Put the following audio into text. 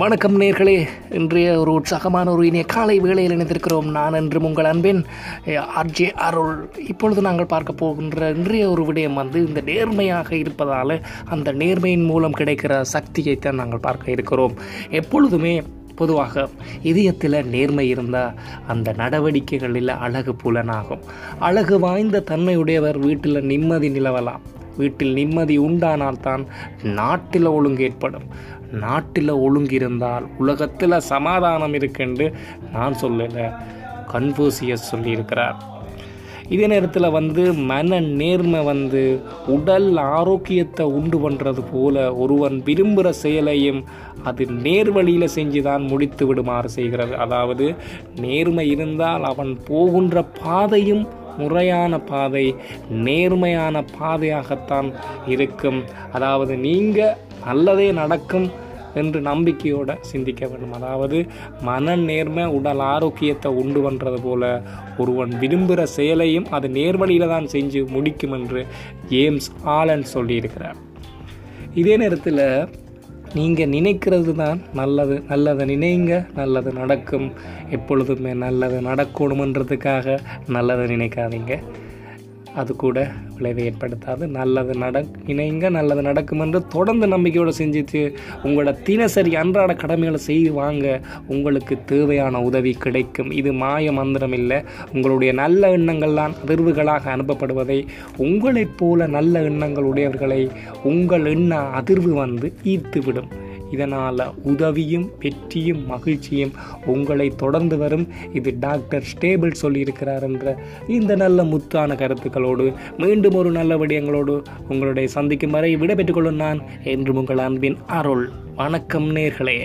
வணக்கம் நேர்களே. இன்றைய ஒரு உற்சாகமான ஒரு இனிய காலை வேளையில் இணைந்திருக்கிறோம் நான் என்றும் உங்கள் அன்பின் ஆர்ஜே அருள். இப்பொழுது நாங்கள் பார்க்க போகின்ற இன்றைய ஒரு விடயம் வந்து இந்த நேர்மையாக இருப்பதால் அந்த நேர்மையின் மூலம் கிடைக்கிற சக்தியைத்தான் நாங்கள் பார்க்க இருக்கிறோம். எப்பொழுதுமே பொதுவாக இதயத்தில் நேர்மை இருந்தால் அந்த நடவடிக்கைகளில் அழகு புலனாகும். அழகு வாய்ந்த தன்மையுடையவர் வீட்டில் நிம்மதி நிலவலாம். வீட்டில் நிம்மதி உண்டானால்தான் நாட்டில் ஒழுங்கு ஏற்படும் நாட்டில் ஒழுங்கு இருந்தால் உலகத்தில் சமாதானம் இருக்குன்னு நான் சொல்லலை கன்ஃபூசியஸ் சொல்லியிருக்கிறார். இதே நேரத்தில் வந்து மன நேர்மை வந்து உடல் ஆரோக்கியத்தை உண்டு பண்ணுறது போல ஒருவன் விரும்புகிற செயலையும் அது நேர்வழியில் செஞ்சு தான் முடித்து விடுமாறு செய்கிறது. அதாவது நேர்மை இருந்தால் அவன் போகின்ற பாதையும் முறையான பாதை நேர்மையான பாதையாகத்தான் இருக்கும். அதாவது நீங்கள் நல்லதே நடக்கும் என்று நம்பிக்கையோடு சிந்திக்க வேண்டும். அதாவது மன நேர்மை உடல் ஆரோக்கியத்தை உண்டு பண்ணுறது போல ஒருவன் விரும்புகிற செயலையும் அது நேர்வழியில் தான் செஞ்சு முடிக்கும் என்று ஜேம்ஸ் ஆலன் சொல்லியிருக்கிறார். இதே நேரத்தில் நீங்கள் நினைக்கிறது தான் நல்லது. நல்லதை நினைங்க நல்லது நடக்கும். எப்பொழுதுமே நல்லது நடக்கணுமன்றதுக்காக நல்லதை நினைக்காதீங்க. அது கூட விளைவை ஏற்படுத்தாது. நல்லது நட இணைங்க நல்லது நடக்கும் என்று தொடர்ந்து நம்பிக்கையோடு செஞ்சுட்டு உங்களோட தினசரி அன்றாட கடமைகளை செய்து வாங்க. உங்களுக்கு தேவையான உதவி கிடைக்கும். இது மாய மந்திரம் இல்லை. உங்களுடைய நல்ல எண்ணங்கள் தான் அதிர்வுகளாக அனுப்பப்படுவதை உங்களைப் போல நல்ல எண்ணங்கள் உடையவர்களை உங்கள் எண்ண அதிர்வு வந்து ஈர்த்துவிடும். இதனால் உதவியும் வெற்றியும் மகிழ்ச்சியும் உங்களை தொடர்ந்து வரும். இது டாக்டர் ஸ்டேபிள் சொல்லியிருக்கிறார் என்ற இந்த நல்ல முத்தான கருத்துக்களோடு மீண்டும் ஒரு நல்ல விடயங்களோடு உங்களுடைய சந்திக்கும் வரை விடைபெற்றுக் கொள்ளும் நான் என்றும் உங்கள் அன்பின் அருள். வணக்கம் நேர்களே.